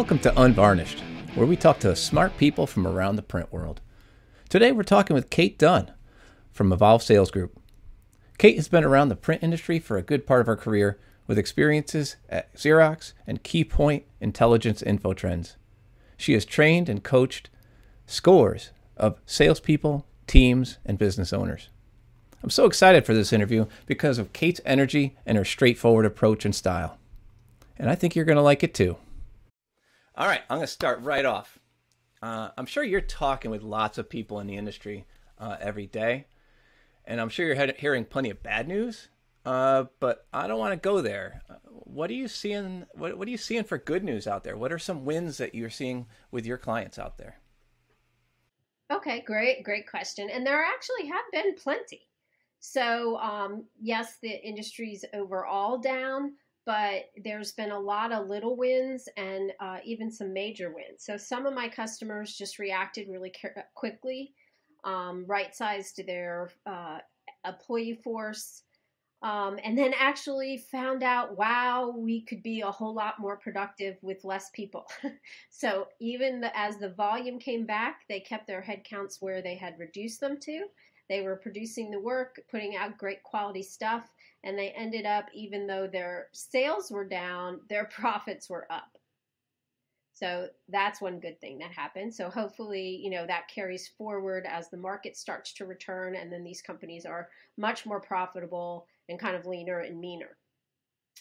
Welcome to Unvarnished, where we talk to smart people from around the print world. Today we're talking with Kate Dunn from Evolve Sales Group. Kate has been around the print industry for a good part of her career with experiences at Xerox and KeyPoint Intelligence InfoTrends. She has trained and coached scores of salespeople, teams, and business owners. I'm so excited for this interview because of Kate's energy and her straightforward approach and style. And I think you're going to like it too. All right, I'm going to start right off. Uh, I'm sure you're talking with lots of people in the industry uh, every day, and I'm sure you're hearing plenty of bad news. Uh, but I don't want to go there. Uh, what are you seeing? What, what are you seeing for good news out there? What are some wins that you're seeing with your clients out there? Okay, great, great question. And there actually have been plenty. So, um, yes, the industry's overall down, but there's been a lot of little wins and uh, even some major wins. So, some of my customers just reacted really quickly, um, right sized their uh, employee force, um, and then actually found out wow we could be a whole lot more productive with less people so even the, as the volume came back they kept their headcounts where they had reduced them to they were producing the work putting out great quality stuff and they ended up even though their sales were down their profits were up so that's one good thing that happened. So hopefully, you know, that carries forward as the market starts to return and then these companies are much more profitable and kind of leaner and meaner.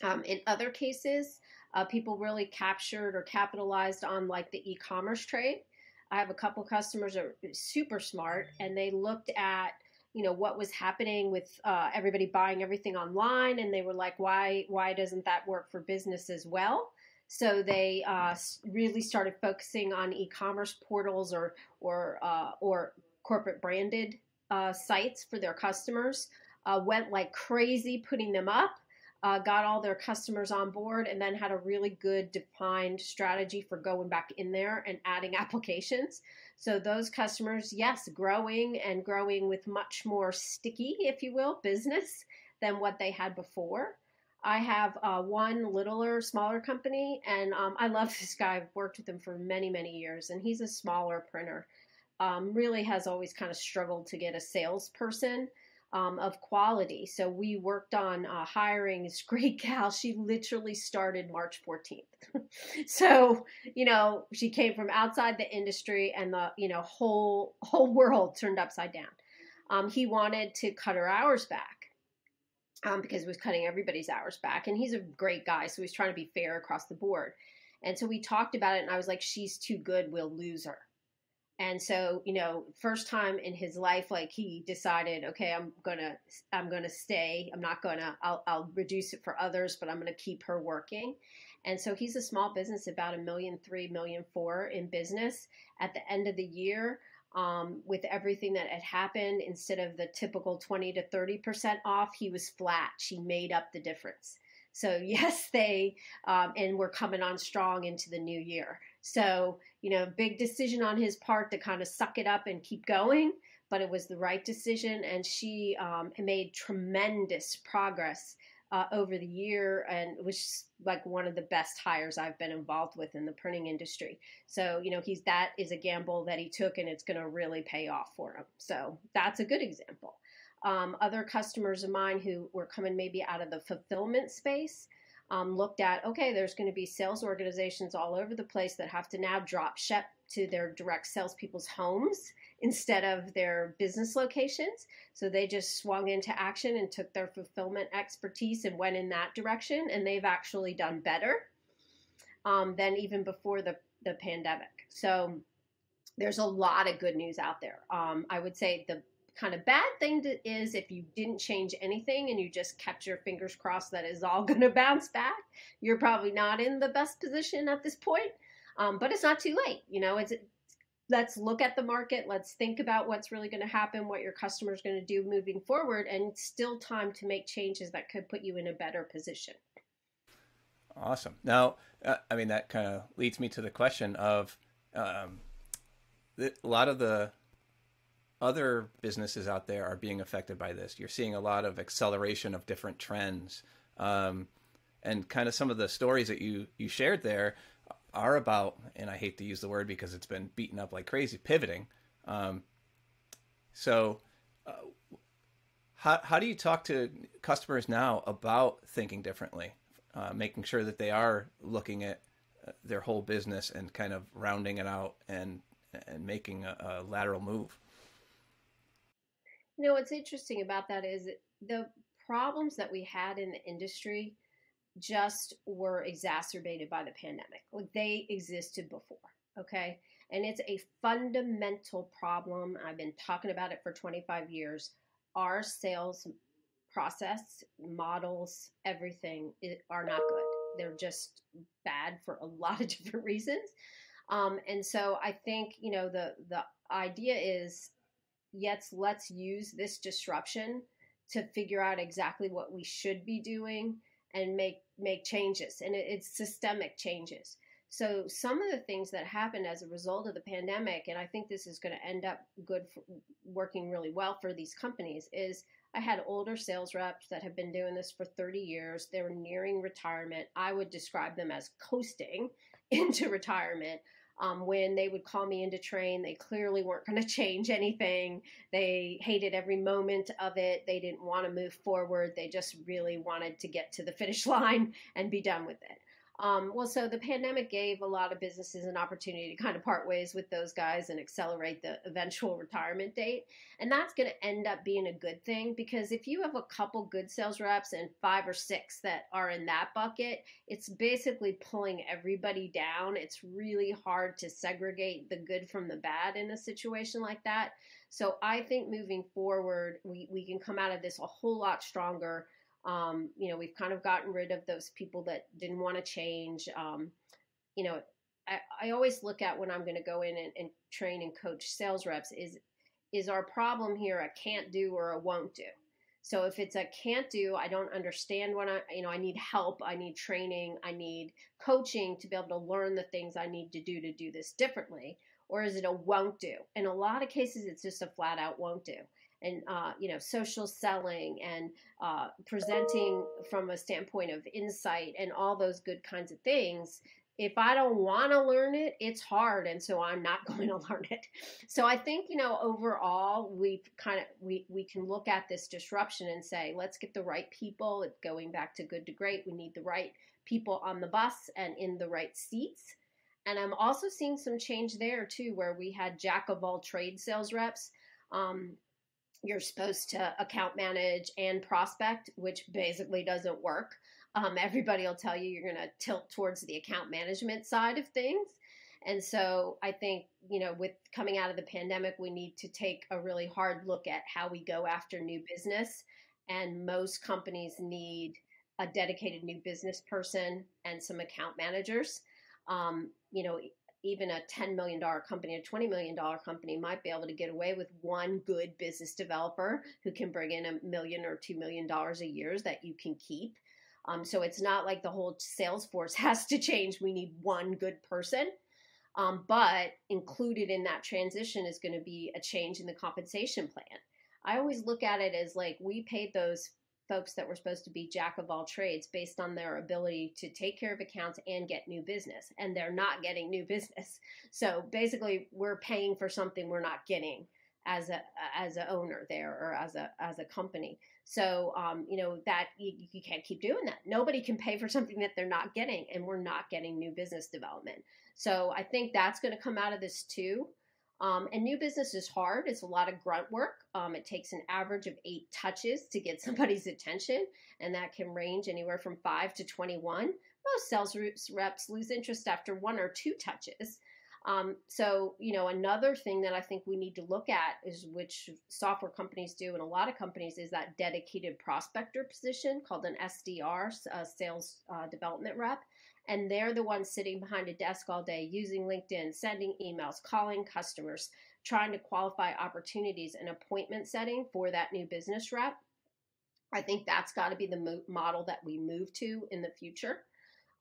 Um, in other cases, uh, people really captured or capitalized on like the e-commerce trade. I have a couple customers are super smart and they looked at you know what was happening with uh, everybody buying everything online and they were like why why doesn't that work for business as well? So they uh, really started focusing on e-commerce portals or or uh, or corporate branded uh, sites for their customers uh, went like crazy putting them up, uh, got all their customers on board, and then had a really good defined strategy for going back in there and adding applications. So those customers, yes, growing and growing with much more sticky, if you will, business than what they had before. I have uh, one littler, smaller company, and um, I love this guy. I've worked with him for many, many years, and he's a smaller printer. Um, really has always kind of struggled to get a salesperson um, of quality. So we worked on uh, hiring this great gal. She literally started March 14th. so, you know, she came from outside the industry and the, you know, whole, whole world turned upside down. Um, he wanted to cut her hours back. Um, because he was cutting everybody's hours back. And he's a great guy, so he's trying to be fair across the board. And so we talked about it, and I was like, she's too good, we'll lose her. And so, you know, first time in his life, like he decided, okay, I'm gonna, I'm gonna stay. I'm not gonna, I'll, I'll reduce it for others, but I'm gonna keep her working. And so he's a small business, about a million three, million four in business. At the end of the year, um, with everything that had happened, instead of the typical 20 to 30% off, he was flat. She made up the difference. So yes, they um, and we're coming on strong into the new year. So you know, big decision on his part to kind of suck it up and keep going, but it was the right decision, and she um, made tremendous progress. Uh, over the year and was like one of the best hires I've been involved with in the printing industry. So, you know, he's that is a gamble that he took and it's going to really pay off for him. So, that's a good example. Um, other customers of mine who were coming maybe out of the fulfillment space um, looked at okay, there's going to be sales organizations all over the place that have to now drop ship to their direct salespeople's homes instead of their business locations. So they just swung into action and took their fulfillment expertise and went in that direction, and they've actually done better um, than even before the, the pandemic. So there's a lot of good news out there. Um, I would say the kind of bad thing to, is if you didn't change anything and you just kept your fingers crossed that is all going to bounce back, you're probably not in the best position at this point. Um, but it's not too late. You know, it's let's look at the market. Let's think about what's really going to happen, what your customer is going to do moving forward, and still time to make changes that could put you in a better position. Awesome. Now, uh, I mean, that kind of leads me to the question of um, a lot of the other businesses out there are being affected by this. You're seeing a lot of acceleration of different trends, um, and kind of some of the stories that you you shared there are about, and I hate to use the word because it's been beaten up like crazy, pivoting. Um, so, uh, how, how do you talk to customers now about thinking differently, uh, making sure that they are looking at uh, their whole business and kind of rounding it out and and making a, a lateral move? You know, what's interesting about that is the problems that we had in the industry just were exacerbated by the pandemic. Like they existed before, okay? And it's a fundamental problem. I've been talking about it for 25 years. Our sales process, models, everything are not good. They're just bad for a lot of different reasons. Um, and so I think, you know, the the idea is yes, let's use this disruption to figure out exactly what we should be doing and make make changes. And it, it's systemic changes. So some of the things that happened as a result of the pandemic and i think this is going to end up good for, working really well for these companies is i had older sales reps that have been doing this for 30 years. They were nearing retirement. I would describe them as coasting into retirement um, when they would call me into train, they clearly weren't going to change anything. They hated every moment of it. They didn't want to move forward. They just really wanted to get to the finish line and be done with it. Um, well, so the pandemic gave a lot of businesses an opportunity to kind of part ways with those guys and accelerate the eventual retirement date. And that's going to end up being a good thing because if you have a couple good sales reps and five or six that are in that bucket, it's basically pulling everybody down. It's really hard to segregate the good from the bad in a situation like that. So I think moving forward, we, we can come out of this a whole lot stronger um, you know, we've kind of gotten rid of those people that didn't want to change. Um, you know, I, I, always look at when I'm going to go in and, and train and coach sales reps is is our problem here a can't do or a won't do. So if it's a can't do, I don't understand what I, you know, I need help, I need training, I need coaching to be able to learn the things I need to do to do this differently. Or is it a won't do? In a lot of cases, it's just a flat out won't do and uh, you know social selling and uh, presenting from a standpoint of insight and all those good kinds of things if i don't want to learn it it's hard and so i'm not going to learn it. So i think you know overall we kind of we, we can look at this disruption and say let's get the right people. Going back to good to great. We need the right people on the bus and in the right seats. And i'm also seeing some change there too where we had jack of all trade sales reps um, you're supposed to account manage and prospect, which basically doesn't work. Um, everybody will tell you you're going to tilt towards the account management side of things. And so I think, you know, with coming out of the pandemic, we need to take a really hard look at how we go after new business. And most companies need a dedicated new business person and some account managers. Um, you know, even a $10 million company, a $20 million company might be able to get away with one good business developer who can bring in a million or $2 million a year that you can keep. Um, so it's not like the whole sales force has to change. We need one good person. Um, but included in that transition is going to be a change in the compensation plan. I always look at it as like we paid those folks that were supposed to be jack of all trades based on their ability to take care of accounts and get new business and they're not getting new business. So basically we're paying for something we're not getting as a as a owner there or as a as a company. So um, you know that you, you can't keep doing that. Nobody can pay for something that they're not getting and we're not getting new business development. So i think that's going to come out of this too um, and new business is hard. It's a lot of grunt work. Um, it takes an average of eight touches to get somebody's attention, and that can range anywhere from five to 21. Most sales reps lose interest after one or two touches. Um, so, you know, another thing that I think we need to look at is which software companies do, and a lot of companies is that dedicated prospector position called an SDR, a sales uh, development rep and they're the ones sitting behind a desk all day using LinkedIn, sending emails, calling customers, trying to qualify opportunities and appointment setting for that new business rep. I think that's got to be the model that we move to in the future.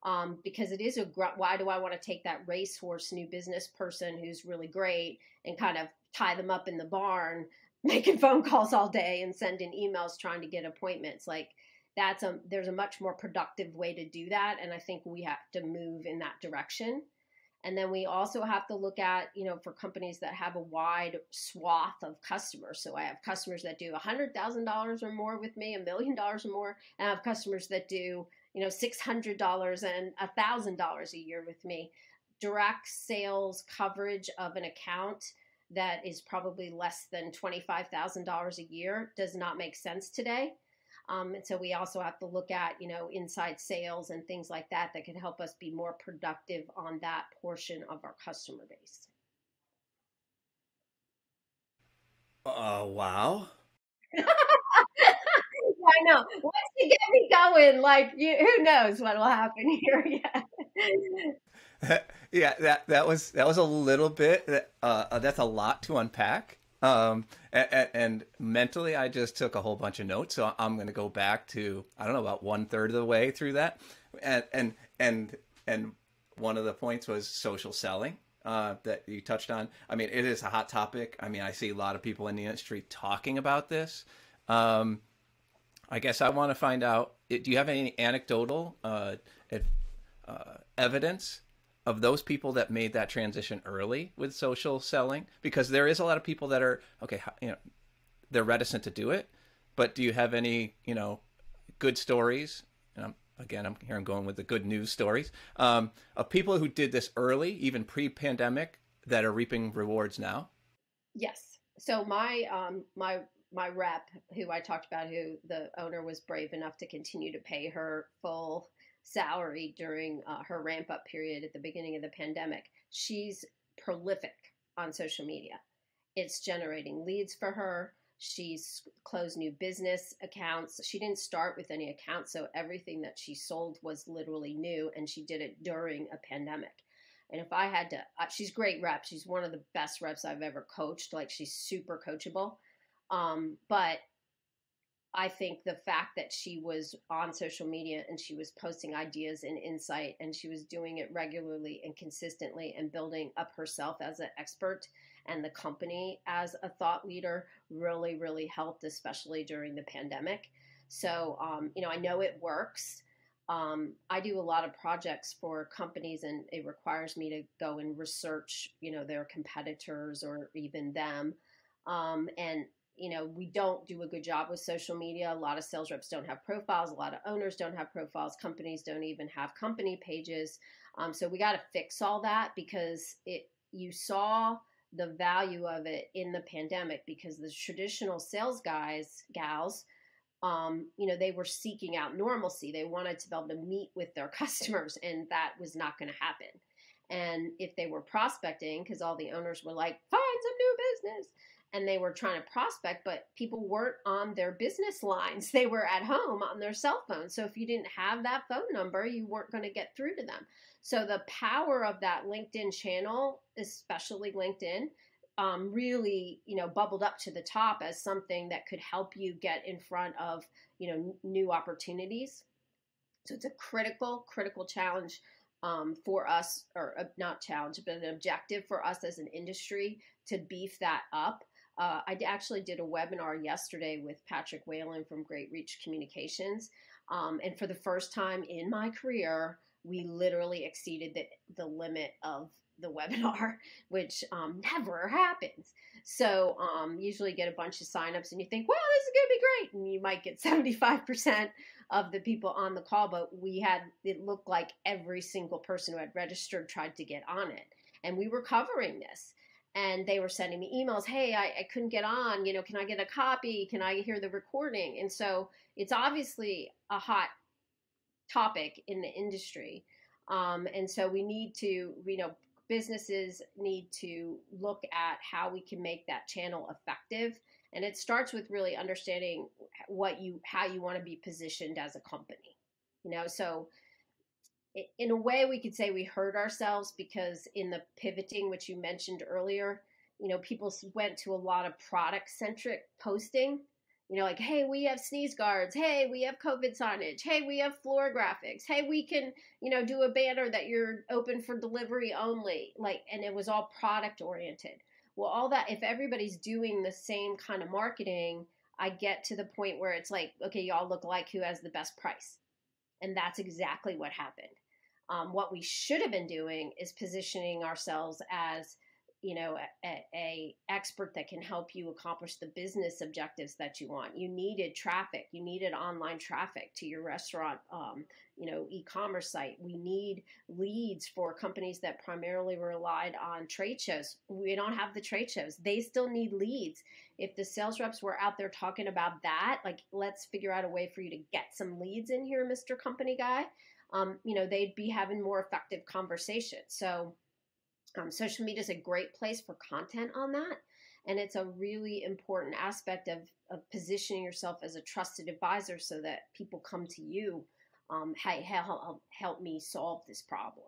Um, because it is a why do I want to take that racehorse new business person who's really great and kind of tie them up in the barn, making phone calls all day and sending emails trying to get appointments? Like that's a there's a much more productive way to do that and i think we have to move in that direction And then we also have to look at, you know, for companies that have a wide swath of customers. So I have customers that do $100,000 or more with me, a million dollars or more, and I have customers that do, you know, $600 and $1,000 a year with me. Direct sales coverage of an account that is probably less than $25,000 a year does not make sense today. Um, and so we also have to look at, you know, inside sales and things like that that can help us be more productive on that portion of our customer base. Oh, uh, wow. I know. Once you get me going, like, you, who knows what will happen here? Yeah. yeah, that that was that was a little bit. Uh, that's a lot to unpack. Um, and, and, mentally, I just took a whole bunch of notes. So I'm going to go back to I don't know about one third of the way through that, and and and and one of the points was social selling uh, that you touched on. I mean, it is a hot topic. I mean, I see a lot of people in the industry talking about this. Um, I guess I want to find out. Do you have any anecdotal uh, uh, evidence of those people that made that transition early with social selling because there is a lot of people that are okay you know they're reticent to do it but do you have any you know good stories? And I'm, again i'm here i'm going with the good news stories um, of people who did this early even pre-pandemic that are reaping rewards now? Yes. So my um my my rep who i talked about who the owner was brave enough to continue to pay her full salary during uh, her ramp up period at the beginning of the pandemic. She's prolific on social media. It's generating leads for her. She's closed new business accounts. She didn't start with any accounts, so everything that she sold was literally new, and she did it during a pandemic. And if I had to, uh, she's great rep. She's one of the best reps I've ever coached. Like she's super coachable. Um, but I think the fact that she was on social media and she was posting ideas and insight and she was doing it regularly and consistently and building up herself as an expert and the company as a thought leader really, really helped, especially during the pandemic. So, um, you know, I know it works. Um, I do a lot of projects for companies and it requires me to go and research, you know, their competitors or even them. Um, and you know, we don't do a good job with social media. A lot of sales reps don't have profiles. A lot of owners don't have profiles. Companies don't even have company pages. Um, so we got to fix all that because it you saw the value of it in the pandemic because the traditional sales guys gals um, you know they were seeking out normalcy they wanted to be able to meet with their customers and that was not going to happen and if they were prospecting because all the owners were like find some new business and they were trying to prospect, but people weren't on their business lines. They were at home on their cell phone. So if you didn't have that phone number, you weren't going to get through to them. So the power of that LinkedIn channel, especially LinkedIn, um, really, you know, bubbled up to the top as something that could help you get in front of, you know, new opportunities. So it's a critical, critical challenge um, for us, or uh, not challenge, but an objective for us as an industry to beef that up uh, I actually did a webinar yesterday with Patrick Whalen from Great Reach Communications. Um, and for the first time in my career, we literally exceeded the, the limit of the webinar, which um, never happens. So um, usually get a bunch of signups and you think, well, this is going to be great. And you might get 75% of the people on the call, but we had, it looked like every single person who had registered tried to get on it. And we were covering this and they were sending me emails hey I, I, couldn't get on you know can i get a copy? Can i hear the recording? And so it's obviously a hot topic in the industry um, and so we need to you know businesses need to look at how we can make that channel effective and it starts with really understanding what you how you want to be positioned as a company you know? So in a way we could say we hurt ourselves because in the pivoting which you mentioned earlier you know people went to a lot of product centric posting. You know like hey we have sneeze guards. Hey we have covid signage. Hey we have floor graphics. Hey we can you know do a banner that you're open for delivery only. Like and it was all product oriented well all that if everybody's doing the same kind of marketing i get to the point where it's like okay y'all look like who has the best price. And that's exactly what happened Um, what we should have been doing is positioning ourselves as you know a, a, expert that can help you accomplish the business objectives that you want. You needed traffic. You needed online traffic to your restaurant um, you know e-commerce site. We need leads for companies that primarily relied on trade shows. We don't have the trade shows. They still need leads. If the sales reps were out there talking about that like let's figure out a way for you to get some leads in here mr company guy um, you know they'd be having more effective conversations so um, social media is a great place for content on that. And it's a really important aspect of, of positioning yourself as a trusted advisor so that people come to you. Um, hey, help, help me solve this problem.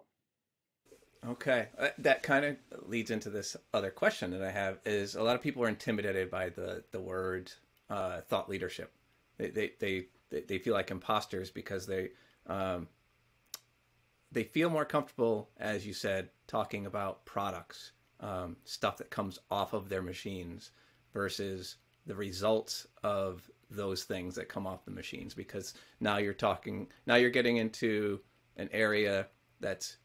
Okay, uh, that kind of leads into this other question that I have: is a lot of people are intimidated by the the word uh, thought leadership. They, they they they feel like imposters because they um, they feel more comfortable, as you said, talking about products, um, stuff that comes off of their machines versus the results of those things that come off the machines. Because now you're talking now you're getting into an area that's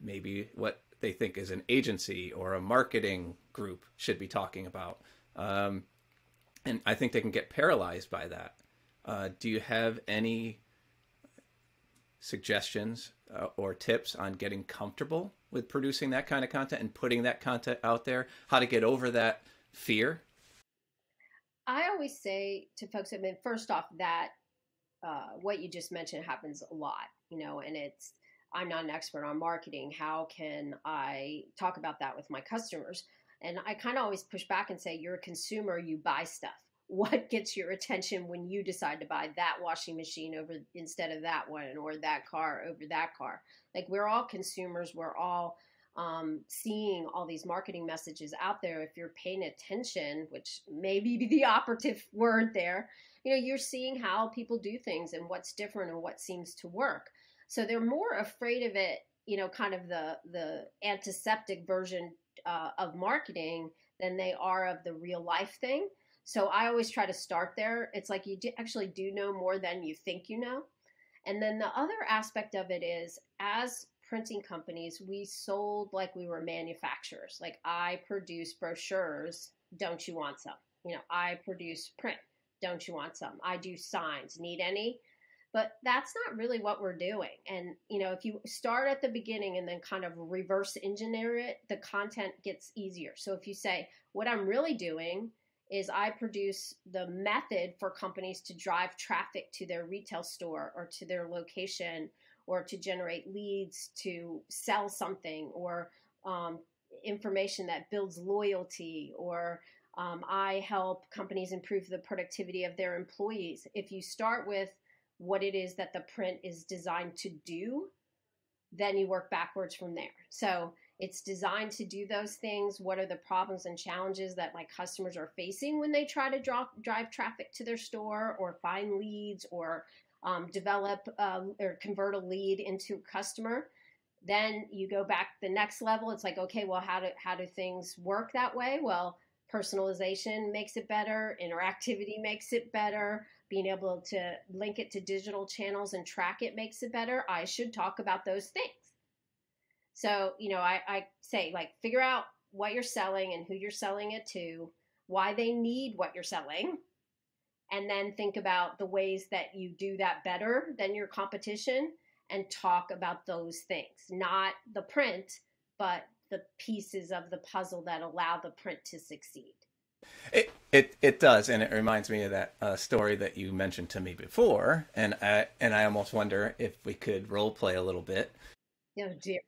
maybe what they think is an agency or a marketing group should be talking about. Um, and i think they can get paralyzed by that. Uh, do you have any suggestions uh, or tips on getting comfortable with producing that kind of content and putting that content out there? How to get over that fear? I always say to folks, I mean, first off, that uh, what you just mentioned happens a lot, you know, and it's, I'm not an expert on marketing. How can I talk about that with my customers? And I kind of always push back and say, you're a consumer, you buy stuff what gets your attention when you decide to buy that washing machine over instead of that one or that car over that car? Like we're all consumers. We're all um, seeing all these marketing messages out there. If you're paying attention which may be the operative word there you know you're seeing how people do things and what's different and what seems to work. So they're more afraid of it you know kind of the the antiseptic version uh, of marketing than they are of the real life thing so I always try to start there. It's like you do actually do know more than you think you know. And then the other aspect of it is as printing companies, we sold like we were manufacturers. Like I produce brochures, don't you want some? You know, I produce print, don't you want some? I do signs, need any? But that's not really what we're doing. And, you know, if you start at the beginning and then kind of reverse engineer it, the content gets easier. So if you say, what I'm really doing is I produce the method for companies to drive traffic to their retail store or to their location or to generate leads to sell something or um, information that builds loyalty or um, I help companies improve the productivity of their employees. If you start with what it is that the print is designed to do, then you work backwards from there. So it's designed to do those things. What are the problems and challenges that my customers are facing when they try to drive traffic to their store or find leads or um, develop uh, or convert a lead into a customer? Then you go back the next level. It's like, okay, well, how do how do things work that way? Well, personalization makes it better. Interactivity makes it better. Being able to link it to digital channels and track it makes it better. I should talk about those things. So, you know, I, I say like figure out what you're selling and who you're selling it to, why they need what you're selling, and then think about the ways that you do that better than your competition and talk about those things, not the print, but the pieces of the puzzle that allow the print to succeed. It it it does, and it reminds me of that uh, story that you mentioned to me before, and I and I almost wonder if we could role play a little bit Oh dear.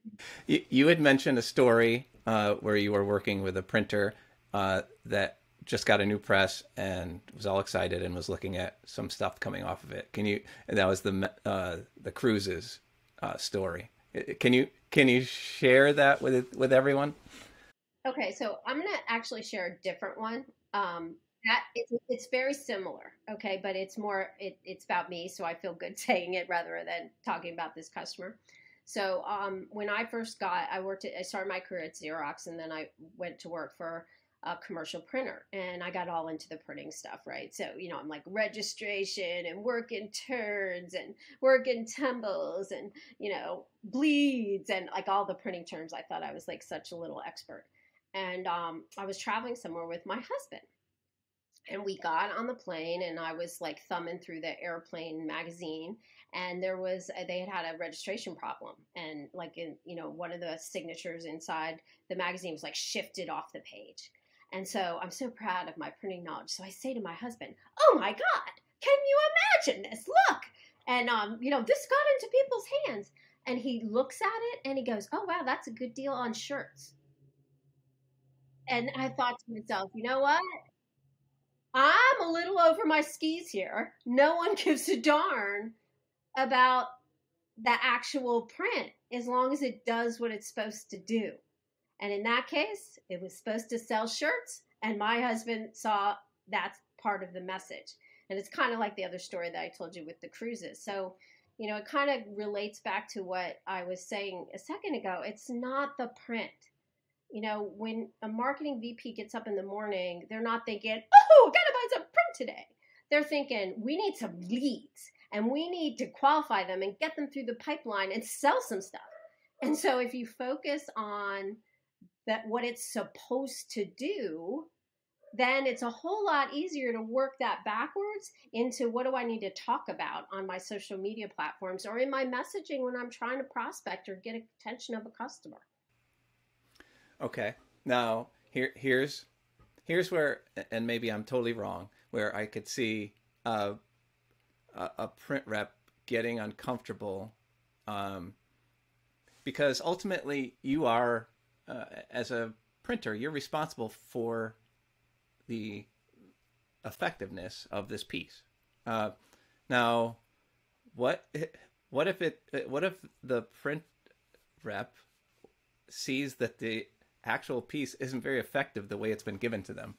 You, you had mentioned a story uh, where you were working with a printer uh, that just got a new press and was all excited and was looking at some stuff coming off of it. Can you? And that was the uh, the cruises uh, story. Can you can you share that with with everyone? Okay, so I'm gonna actually share a different one. Um, that it's, it's very similar, okay, but it's more it, it's about me, so I feel good saying it rather than talking about this customer. So um, when I first got, I worked at, I started my career at Xerox, and then I went to work for a commercial printer and I got all into the printing stuff, right? So, you know, I'm like registration and working turns and working tumbles and, you know, bleeds and like all the printing terms. I thought I was like such a little expert. And um, I was traveling somewhere with my husband. And we got on the plane and I was like thumbing through the airplane magazine and there was they had had a registration problem and like in you know one of the signatures inside the magazine was like shifted off the page and so I'm so proud of my printing knowledge. So I say to my husband, "Oh my God, can you imagine this? Look!" And um, you know, this got into people's hands. And he looks at it and he goes, "Oh wow, that's a good deal on shirts." And I thought to myself, you know what? I'm a little over my skis here. No one gives a darn about the actual print as long as it does what it's supposed to do. And in that case, it was supposed to sell shirts, and my husband saw that's part of the message. And it's kind of like the other story that I told you with the cruises. So, you know, it kind of relates back to what I was saying a second ago. It's not the print. You know, when a marketing VP gets up in the morning, they're not thinking, oh, gotta buy some print today. They're thinking, we need some leads and we need to qualify them and get them through the pipeline and sell some stuff. And so if you focus on that what it's supposed to do, then it's a whole lot easier to work that backwards into what do I need to talk about on my social media platforms or in my messaging when I'm trying to prospect or get attention of a customer. Okay. Now, here here's here's where and maybe I'm totally wrong, where I could see uh, a, a print rep getting uncomfortable um, because ultimately you are uh, as a printer, you're responsible for the effectiveness of this piece. Uh, now, what what if it what if the print rep sees that the actual piece isn't very effective the way it's been given to them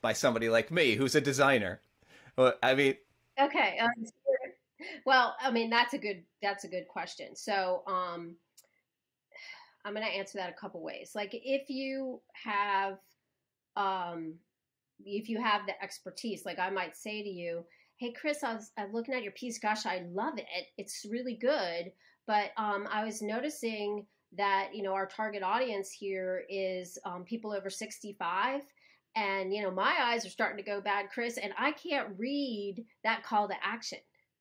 by somebody like me who's a designer? Well, I mean, okay. Um, well, I mean that's a good that's a good question. So, um, I'm going to answer that a couple ways. Like if you have um if you have the expertise, like I might say to you, "Hey Chris, I was I'm looking at your piece. Gosh, I love it. It's really good, but um I was noticing that, you know, our target audience here is um, people over 65 and you know my eyes are starting to go bad chris and i can't read that call to action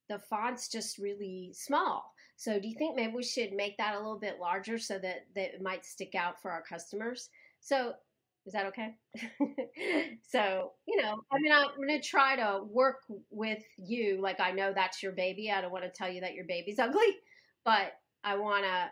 the font's just really small so do you think maybe we should make that a little bit larger so that, that it might stick out for our customers? So is that okay? so, you know, I mean, I'm going to try to work with you. Like, I know that's your baby. I don't want to tell you that your baby's ugly, but I want to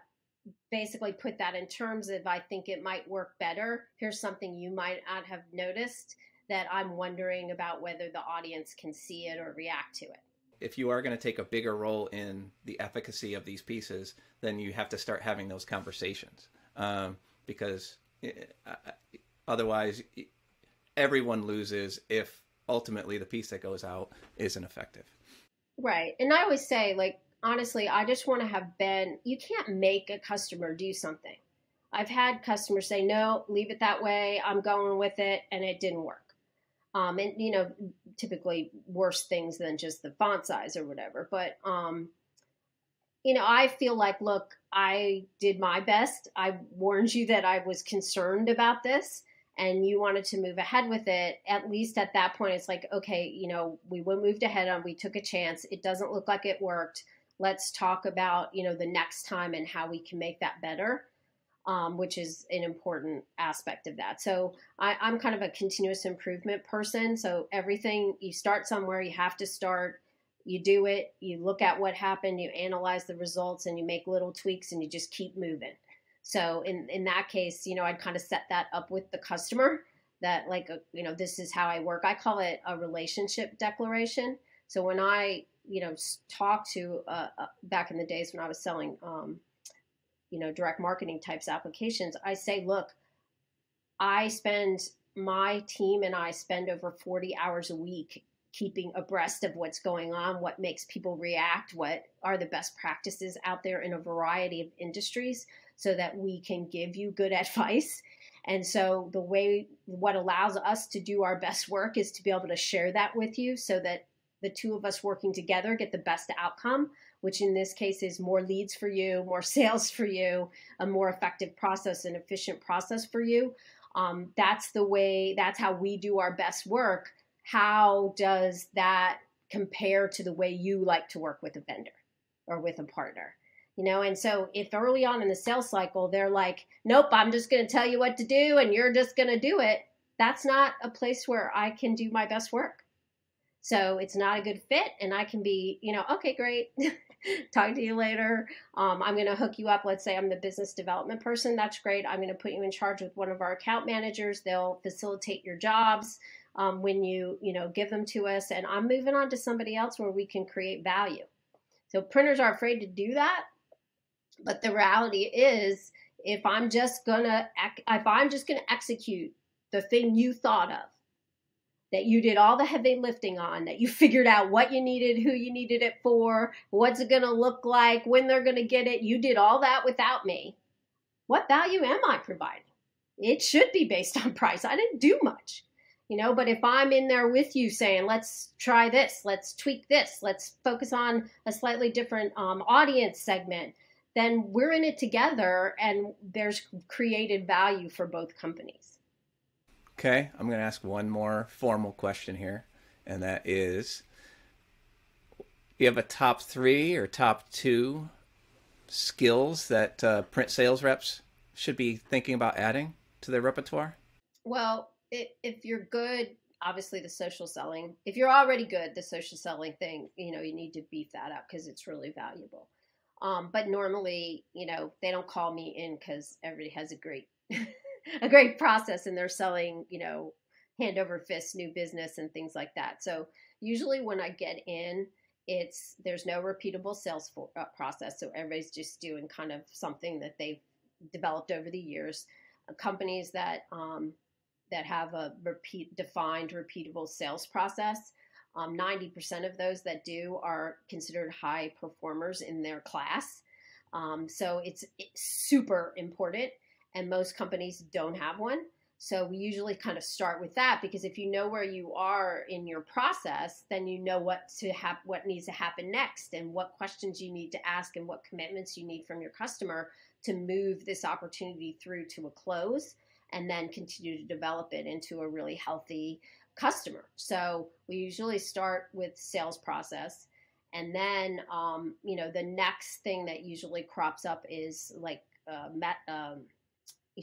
basically put that in terms of I think it might work better. Here's something you might not have noticed that I'm wondering about whether the audience can see it or react to it if you are going to take a bigger role in the efficacy of these pieces, then you have to start having those conversations um, because uh, otherwise everyone loses if ultimately the piece that goes out isn't effective. Right. And I always say, like, honestly, I just want to have been, you can't make a customer do something. I've had customers say, no, leave it that way. I'm going with it. And it didn't work um, and you know typically worse things than just the font size or whatever but um, you know i feel like look i did my best i warned you that i was concerned about this and you wanted to move ahead with it at least at that point it's like okay you know we moved ahead on we took a chance it doesn't look like it worked let's talk about you know the next time and how we can make that better um, which is an important aspect of that. So I, I'm kind of a continuous improvement person. So everything you start somewhere, you have to start. You do it. You look at what happened. You analyze the results, and you make little tweaks, and you just keep moving. So in in that case, you know, I'd kind of set that up with the customer that like uh, you know this is how I work. I call it a relationship declaration. So when I you know talk to uh, uh, back in the days when I was selling um, you know direct marketing types applications i say look i spend my team and i spend over 40 hours a week keeping abreast of what's going on what makes people react what are the best practices out there in a variety of industries so that we can give you good advice. And so the way what allows us to do our best work is to be able to share that with you so that the two of us working together get the best outcome, which in this case is more leads for you, more sales for you, a more effective process and efficient process for you. Um, that's the way, that's how we do our best work. How does that compare to the way you like to work with a vendor or with a partner? You know, and so if early on in the sales cycle they're like, nope, I'm just going to tell you what to do and you're just going to do it, that's not a place where I can do my best work. So it's not a good fit, and I can be, you know, okay, great. Talk to you later. Um, I'm going to hook you up. Let's say I'm the business development person. That's great. I'm going to put you in charge with one of our account managers. They'll facilitate your jobs um, when you, you know, give them to us. And I'm moving on to somebody else where we can create value. So printers are afraid to do that. But the reality is, if I'm just gonna, if I'm just gonna execute the thing you thought of, that you did all the heavy lifting on, that you figured out what you needed, who you needed it for, what's it going to look like, when they're going to get it. You did all that without me. What value am I providing? It should be based on price. I didn't do much, you know, but if I'm in there with you saying, let's try this, let's tweak this, let's focus on a slightly different um, audience segment, then we're in it together and there's created value for both companies. Okay, I'm going to ask one more formal question here, and that is you have a top three or top two skills that uh, print sales reps should be thinking about adding to their repertoire? Well, it, if you're good, obviously the social selling. If you're already good, the social selling thing, you know, you need to beef that up because it's really valuable. Um, but normally, you know, they don't call me in because everybody has a great a great process and they're selling, you know, hand over fist new business and things like that. So usually when I get in, it's there's no repeatable sales for, uh, process. So everybody's just doing kind of something that they've developed over the years. Uh, companies that um, that have a repeat defined repeatable sales process. Um, 90% of those that do are considered high performers in their class. Um, so it's, it's super important and most companies don't have one. So we usually kind of start with that because if you know where you are in your process, then you know what to have, what needs to happen next, and what questions you need to ask, and what commitments you need from your customer to move this opportunity through to a close, and then continue to develop it into a really healthy customer. So we usually start with sales process, and then um, you know the next thing that usually crops up is like uh, met, um,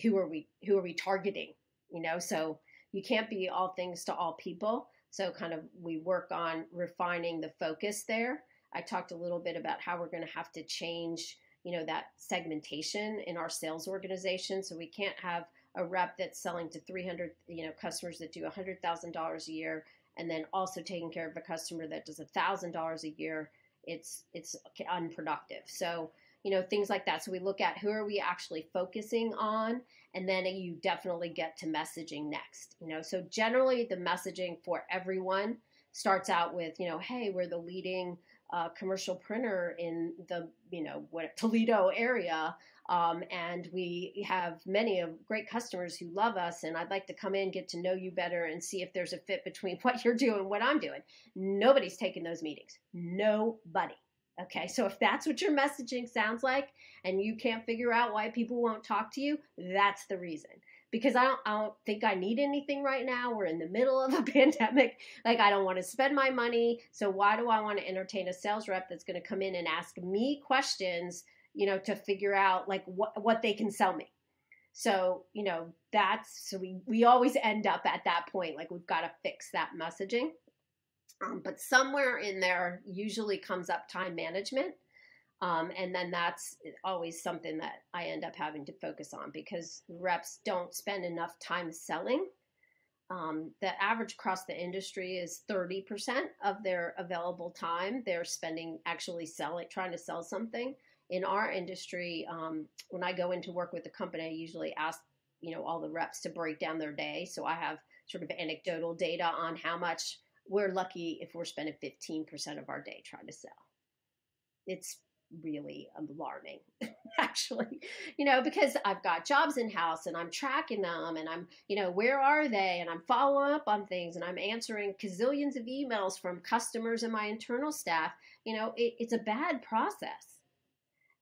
who are we who are we targeting you know? So you can't be all things to all people. So kind of we work on refining the focus there. I talked a little bit about how we're going to have to change you know that segmentation in our sales organization. So we can't have a rep that's selling to 300 you know customers that do $100000 a year and then also taking care of a customer that does $1000 a year. It's it's unproductive. So you know, things like that. So we look at who are we actually focusing on, and then you definitely get to messaging next. You know, so generally the messaging for everyone starts out with, you know, hey, we're the leading uh, commercial printer in the, you know, what Toledo area. Um, and we have many of great customers who love us and i'd like to come in get to know you better and see if there's a fit between what you're doing and what i'm doing nobody's taking those meetings nobody Okay, so if that's what your messaging sounds like and you can't figure out why people won't talk to you, that's the reason. Because I don't, I don't think I need anything right now. We're in the middle of a pandemic. Like, I don't want to spend my money. So, why do I want to entertain a sales rep that's going to come in and ask me questions, you know, to figure out like what, what they can sell me? So, you know, that's so we, we always end up at that point. Like, we've got to fix that messaging. Um, but somewhere in there usually comes up time management. Um, and then that's always something that I end up having to focus on because reps don't spend enough time selling. Um, the average across the industry is 30% of their available time they're spending actually selling, trying to sell something. In our industry, um, when I go into work with the company, I usually ask, you know, all the reps to break down their day. So I have sort of anecdotal data on how much we're lucky if we're spending 15% of our day trying to sell. It's really alarming. actually, you know, because I've got jobs in house and I'm tracking them and I'm, you know, where are they? And I'm following up on things and I'm answering gazillions of emails from customers and my internal staff. You know, it, it's a bad process.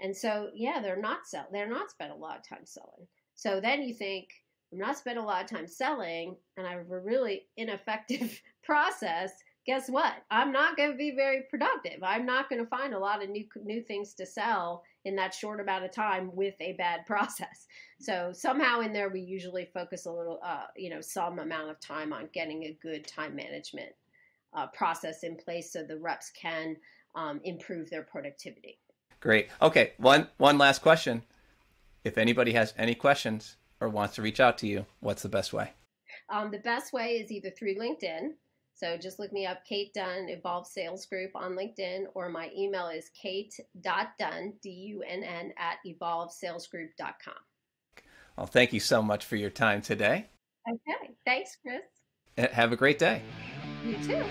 And so, yeah, they're not sell, they're not spent a lot of time selling. So then you think, I'm not spending a lot of time selling and I have a really ineffective process guess what? I'm not going to be very productive. I'm not going to find a lot of new new things to sell in that short amount of time with a bad process. So somehow in there, we usually focus a little, uh, you know, some amount of time on getting a good time management uh, process in place so the reps can um, improve their productivity. Great. Okay. One one last question. If anybody has any questions or wants to reach out to you, what's the best way? Um, the best way is either through LinkedIn. So just look me up, Kate Dunn, Evolve Sales Group on LinkedIn, or my email is kate.dunn, D-U-N-N, at evolvesalesgroup.com. Well, thank you so much for your time today. Okay. Thanks, Chris. Have a great day. You too.